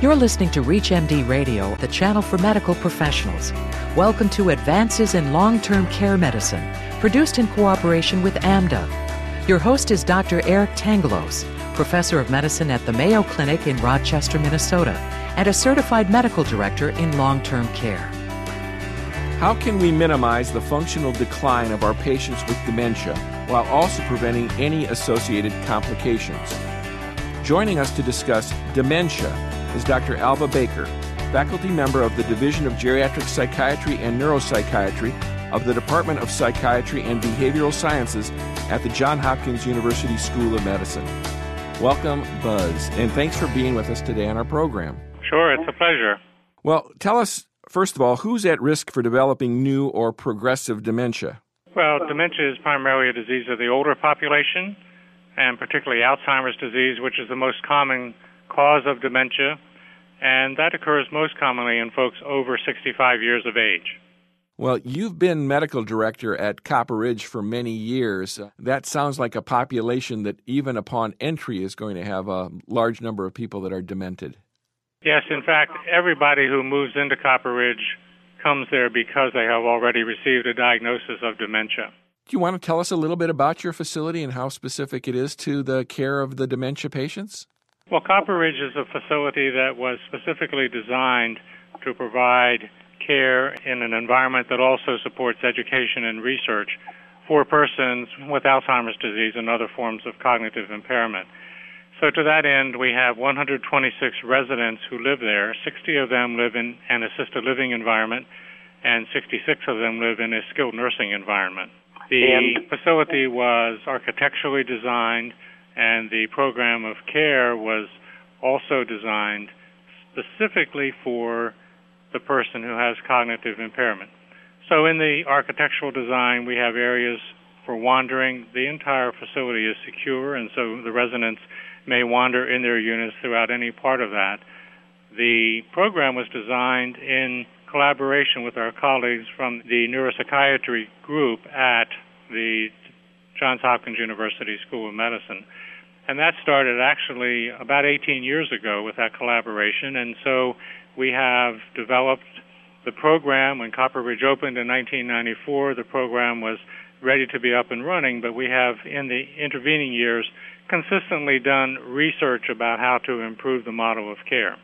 You're listening to ReachMD Radio, the channel for medical professionals. Welcome to Advances in Long Term Care Medicine, produced in cooperation with AMDA. Your host is Dr. Eric Tangalos, professor of medicine at the Mayo Clinic in Rochester, Minnesota, and a certified medical director in long term care. How can we minimize the functional decline of our patients with dementia while also preventing any associated complications? Joining us to discuss dementia is Dr. Alva Baker, faculty member of the Division of Geriatric Psychiatry and Neuropsychiatry of the Department of Psychiatry and Behavioral Sciences at the Johns Hopkins University School of Medicine. Welcome, Buzz, and thanks for being with us today on our program. Sure, it's a pleasure. Well, tell us, first of all, who's at risk for developing new or progressive dementia? Well, dementia is primarily a disease of the older population, and particularly Alzheimer's disease, which is the most common cause of dementia, and that occurs most commonly in folks over 65 years of age. Well, you've been medical director at Copper Ridge for many years. That sounds like a population that, even upon entry, is going to have a large number of people that are demented. Yes, in fact, everybody who moves into Copper Ridge comes there because they have already received a diagnosis of dementia. Do you want to tell us a little bit about your facility and how specific it is to the care of the dementia patients? Well, Copper Ridge is a facility that was specifically designed to provide care in an environment that also supports education and research for persons with Alzheimer's disease and other forms of cognitive impairment. So, to that end, we have 126 residents who live there. 60 of them live in an assisted living environment, and 66 of them live in a skilled nursing environment. The and facility was architecturally designed and the program of care was also designed specifically for the person who has cognitive impairment. So in the architectural design, we have areas for wandering. The entire facility is secure, and so the residents may wander in their units throughout any part of that. The program was designed in collaboration with our colleagues from the neuropsychiatry group at the Johns Hopkins University School of Medicine. And that started actually about 18 years ago with that collaboration. And so we have developed the program. When Copper Ridge opened in 1994, the program was ready to be up and running, but we have, in the intervening years, consistently done research about how to improve the model of care.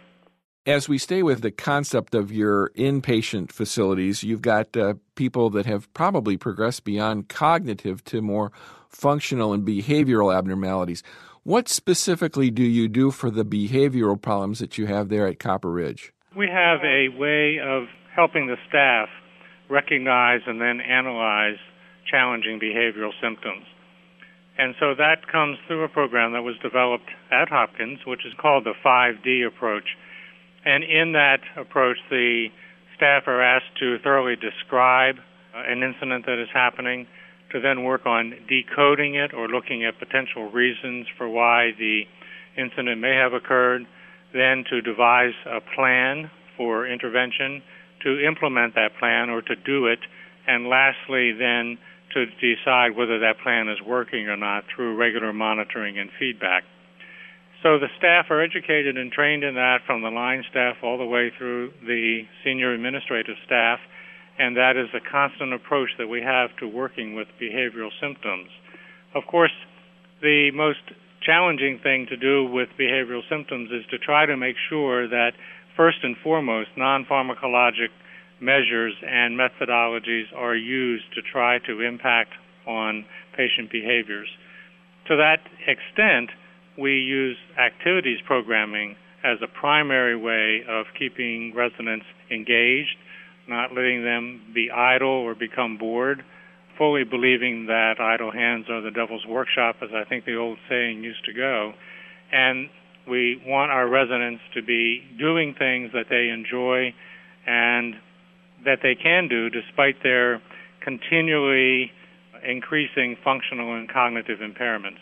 As we stay with the concept of your inpatient facilities, you've got uh, people that have probably progressed beyond cognitive to more functional and behavioral abnormalities. What specifically do you do for the behavioral problems that you have there at Copper Ridge? We have a way of helping the staff recognize and then analyze challenging behavioral symptoms. And so that comes through a program that was developed at Hopkins, which is called the 5D approach. And in that approach, the staff are asked to thoroughly describe uh, an incident that is happening, to then work on decoding it or looking at potential reasons for why the incident may have occurred, then to devise a plan for intervention, to implement that plan or to do it, and lastly, then to decide whether that plan is working or not through regular monitoring and feedback. So the staff are educated and trained in that from the line staff all the way through the senior administrative staff and that is a constant approach that we have to working with behavioral symptoms. Of course, the most challenging thing to do with behavioral symptoms is to try to make sure that, first and foremost, non pharmacologic measures and methodologies are used to try to impact on patient behaviors. To that extent, we use activities programming as a primary way of keeping residents engaged not letting them be idle or become bored, fully believing that idle hands are the devil's workshop, as I think the old saying used to go. And we want our residents to be doing things that they enjoy and that they can do despite their continually increasing functional and cognitive impairments.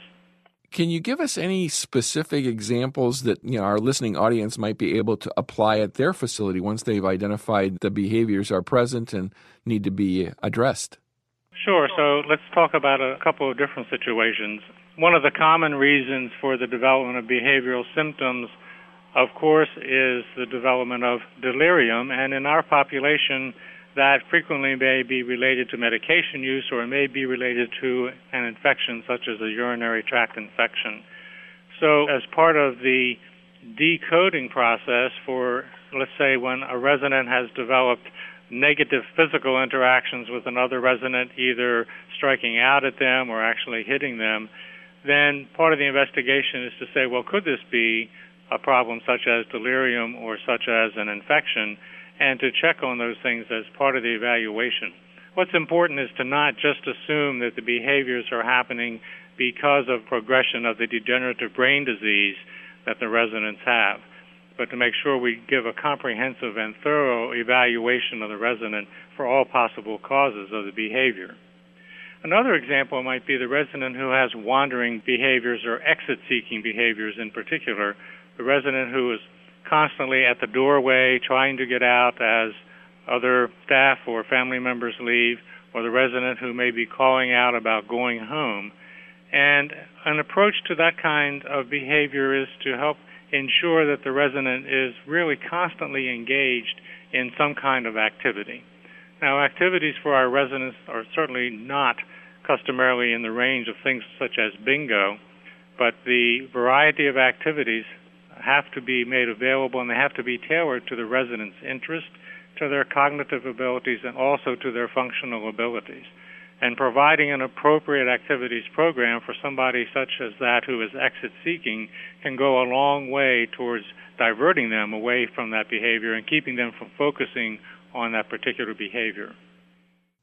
Can you give us any specific examples that you know our listening audience might be able to apply at their facility once they've identified the behaviors are present and need to be addressed? Sure. So let's talk about a couple of different situations. One of the common reasons for the development of behavioral symptoms of course, is the development of delirium, and in our population, that frequently may be related to medication use or may be related to an infection such as a urinary tract infection. So, as part of the decoding process for, let's say, when a resident has developed negative physical interactions with another resident, either striking out at them or actually hitting them, then part of the investigation is to say, well, could this be a problem such as delirium or such as an infection? And to check on those things as part of the evaluation. What's important is to not just assume that the behaviors are happening because of progression of the degenerative brain disease that the residents have, but to make sure we give a comprehensive and thorough evaluation of the resident for all possible causes of the behavior. Another example might be the resident who has wandering behaviors or exit seeking behaviors in particular, the resident who is constantly at the doorway trying to get out as other staff or family members leave, or the resident who may be calling out about going home. And an approach to that kind of behavior is to help ensure that the resident is really constantly engaged in some kind of activity. Now, activities for our residents are certainly not customarily in the range of things such as bingo, but the variety of activities have to be made available and they have to be tailored to the resident's interest, to their cognitive abilities, and also to their functional abilities. And providing an appropriate activities program for somebody such as that who is exit seeking can go a long way towards diverting them away from that behavior and keeping them from focusing on that particular behavior.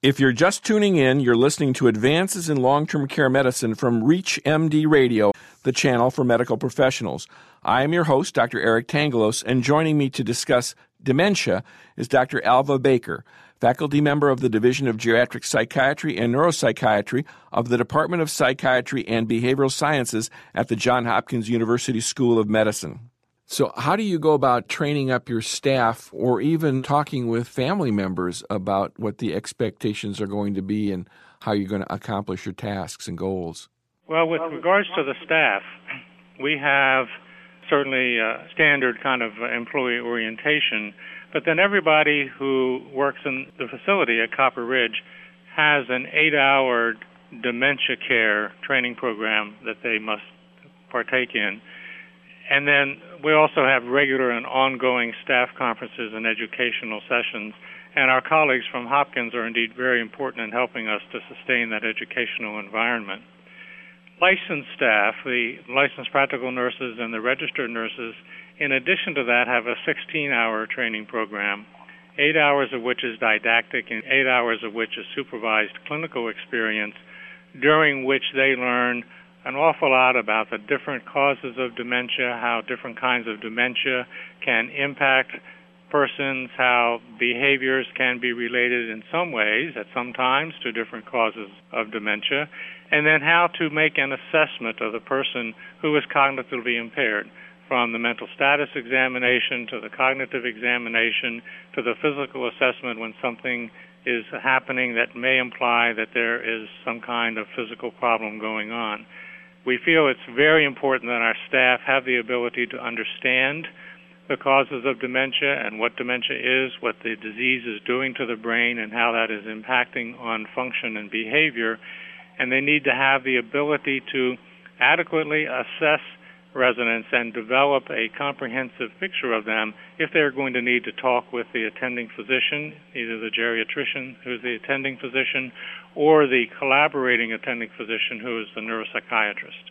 If you're just tuning in, you're listening to Advances in Long Term Care Medicine from ReachMD Radio, the channel for medical professionals. I am your host, Dr. Eric Tangalos, and joining me to discuss dementia is Dr. Alva Baker, faculty member of the Division of Geriatric Psychiatry and Neuropsychiatry of the Department of Psychiatry and Behavioral Sciences at the Johns Hopkins University School of Medicine. So, how do you go about training up your staff or even talking with family members about what the expectations are going to be and how you're going to accomplish your tasks and goals? Well, with regards to the staff, we have certainly a standard kind of employee orientation, but then everybody who works in the facility at Copper Ridge has an eight hour dementia care training program that they must partake in. And then we also have regular and ongoing staff conferences and educational sessions. And our colleagues from Hopkins are indeed very important in helping us to sustain that educational environment. Licensed staff, the licensed practical nurses and the registered nurses, in addition to that, have a 16 hour training program, eight hours of which is didactic and eight hours of which is supervised clinical experience, during which they learn an awful lot about the different causes of dementia, how different kinds of dementia can impact persons, how behaviors can be related in some ways, at some times, to different causes of dementia, and then how to make an assessment of the person who is cognitively impaired, from the mental status examination to the cognitive examination to the physical assessment when something is happening that may imply that there is some kind of physical problem going on. We feel it's very important that our staff have the ability to understand the causes of dementia and what dementia is, what the disease is doing to the brain, and how that is impacting on function and behavior. And they need to have the ability to adequately assess residents and develop a comprehensive picture of them if they're going to need to talk with the attending physician, either the geriatrician who's the attending physician or the collaborating attending physician who is the neuropsychiatrist.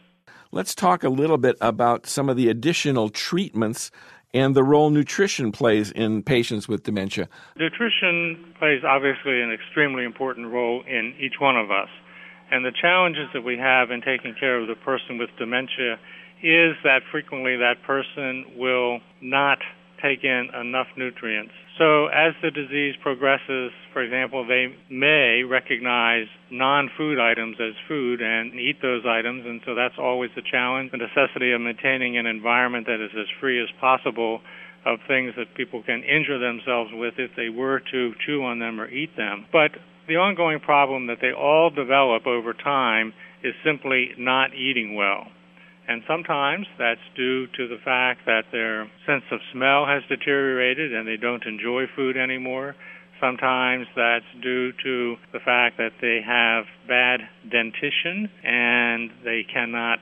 Let's talk a little bit about some of the additional treatments and the role nutrition plays in patients with dementia. Nutrition plays obviously an extremely important role in each one of us. And the challenges that we have in taking care of the person with dementia is that frequently that person will not take in enough nutrients. So, as the disease progresses, for example, they may recognize non food items as food and eat those items, and so that's always the challenge the necessity of maintaining an environment that is as free as possible of things that people can injure themselves with if they were to chew on them or eat them. But the ongoing problem that they all develop over time is simply not eating well. And sometimes that's due to the fact that their sense of smell has deteriorated and they don't enjoy food anymore. Sometimes that's due to the fact that they have bad dentition and they cannot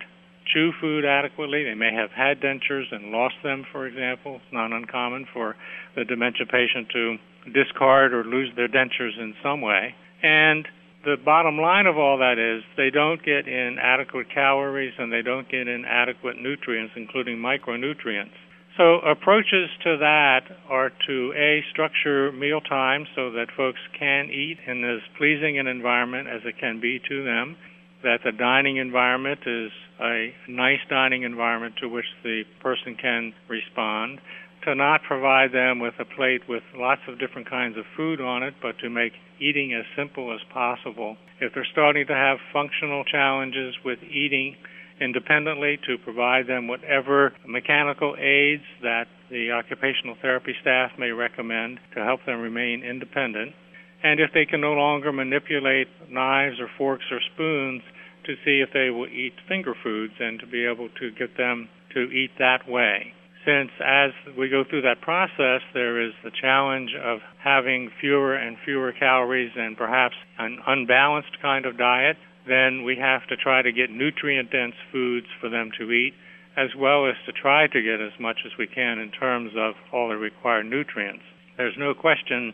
chew food adequately. They may have had dentures and lost them, for example. It's not uncommon for the dementia patient to discard or lose their dentures in some way. And the bottom line of all that is they don't get in adequate calories and they don't get in adequate nutrients, including micronutrients. So approaches to that are to a structure meal times so that folks can eat in as pleasing an environment as it can be to them. That the dining environment is a nice dining environment to which the person can respond to not provide them with a plate with lots of different kinds of food on it, but to make eating as simple as possible. If they're starting to have functional challenges with eating independently, to provide them whatever mechanical aids that the occupational therapy staff may recommend to help them remain independent. And if they can no longer manipulate knives or forks or spoons, to see if they will eat finger foods and to be able to get them to eat that way since as we go through that process, there is the challenge of having fewer and fewer calories and perhaps an unbalanced kind of diet, then we have to try to get nutrient dense foods for them to eat, as well as to try to get as much as we can in terms of all the required nutrients. There's no question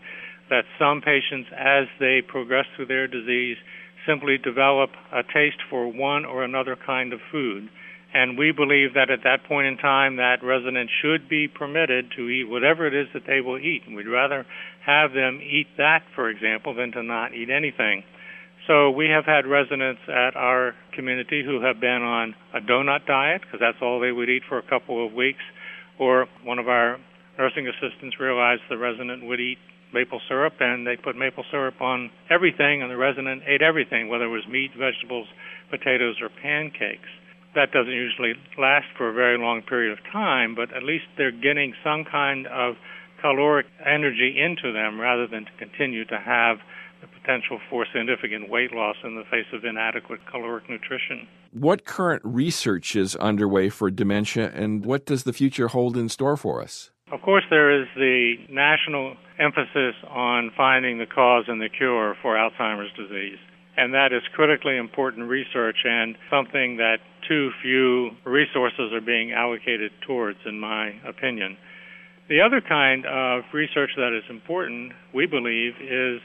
that some patients, as they progress through their disease, simply develop a taste for one or another kind of food and we believe that at that point in time, that resident should be permitted to eat whatever it is that they will eat. And we'd rather have them eat that, for example, than to not eat anything. So we have had residents at our community who have been on a donut diet because that's all they would eat for a couple of weeks. Or one of our nursing assistants realized the resident would eat maple syrup and they put maple syrup on everything and the resident ate everything, whether it was meat, vegetables, potatoes, or pancakes that doesn't usually last for a very long period of time, but at least they're getting some kind of caloric energy into them rather than to continue to have the potential for significant weight loss in the face of inadequate caloric nutrition. What current research is underway for dementia, and what does the future hold in store for us? Of course, there is the national emphasis on finding the cause and the cure for Alzheimer's disease and that is critically important research and something that too few resources are being allocated towards, in my opinion. The other kind of research that is important, we believe, is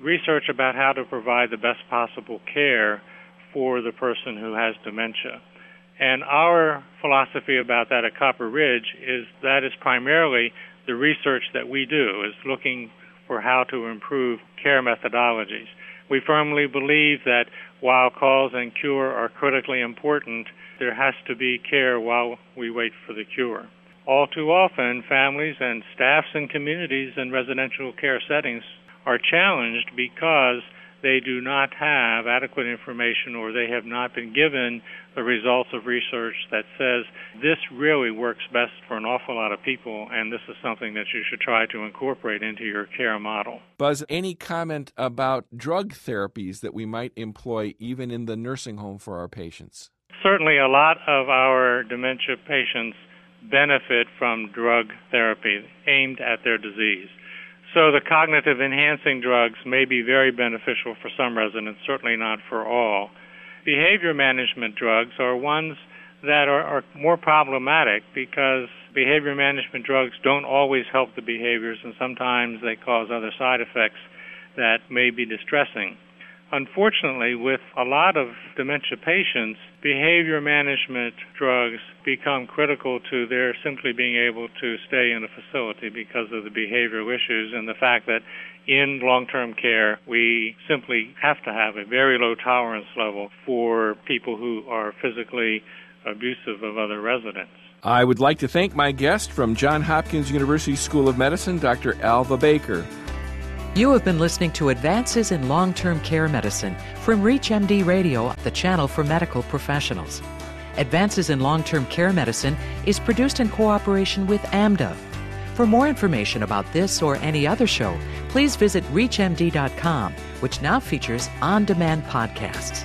research about how to provide the best possible care for the person who has dementia. And our philosophy about that at Copper Ridge is that is primarily the research that we do, is looking for how to improve care methodologies. We firmly believe that while cause and cure are critically important, there has to be care while we wait for the cure. All too often, families and staffs and communities in residential care settings are challenged because they do not have adequate information or they have not been given the results of research that says this really works best for an awful lot of people and this is something that you should try to incorporate into your care model. Buzz, any comment about drug therapies that we might employ even in the nursing home for our patients? Certainly, a lot of our dementia patients benefit from drug therapy aimed at their disease. So the cognitive enhancing drugs may be very beneficial for some residents, certainly not for all. Behavior management drugs are ones that are, are, more problematic because behavior management drugs don't always help the behaviors and sometimes they cause other side effects that may be distressing. Unfortunately, with a lot of dementia patients, behavior management drugs become critical to their simply being able to stay in a facility because of the behavioral issues and the fact that in long term care, we simply have to have a very low tolerance level for people who are physically abusive of other residents. I would like to thank my guest from Johns Hopkins University School of Medicine, Dr. Alva Baker. You have been listening to Advances in Long Term Care Medicine from ReachMD Radio, the channel for medical professionals. Advances in Long Term Care Medicine is produced in cooperation with AMDA. For more information about this or any other show, please visit ReachMD.com, which now features on demand podcasts.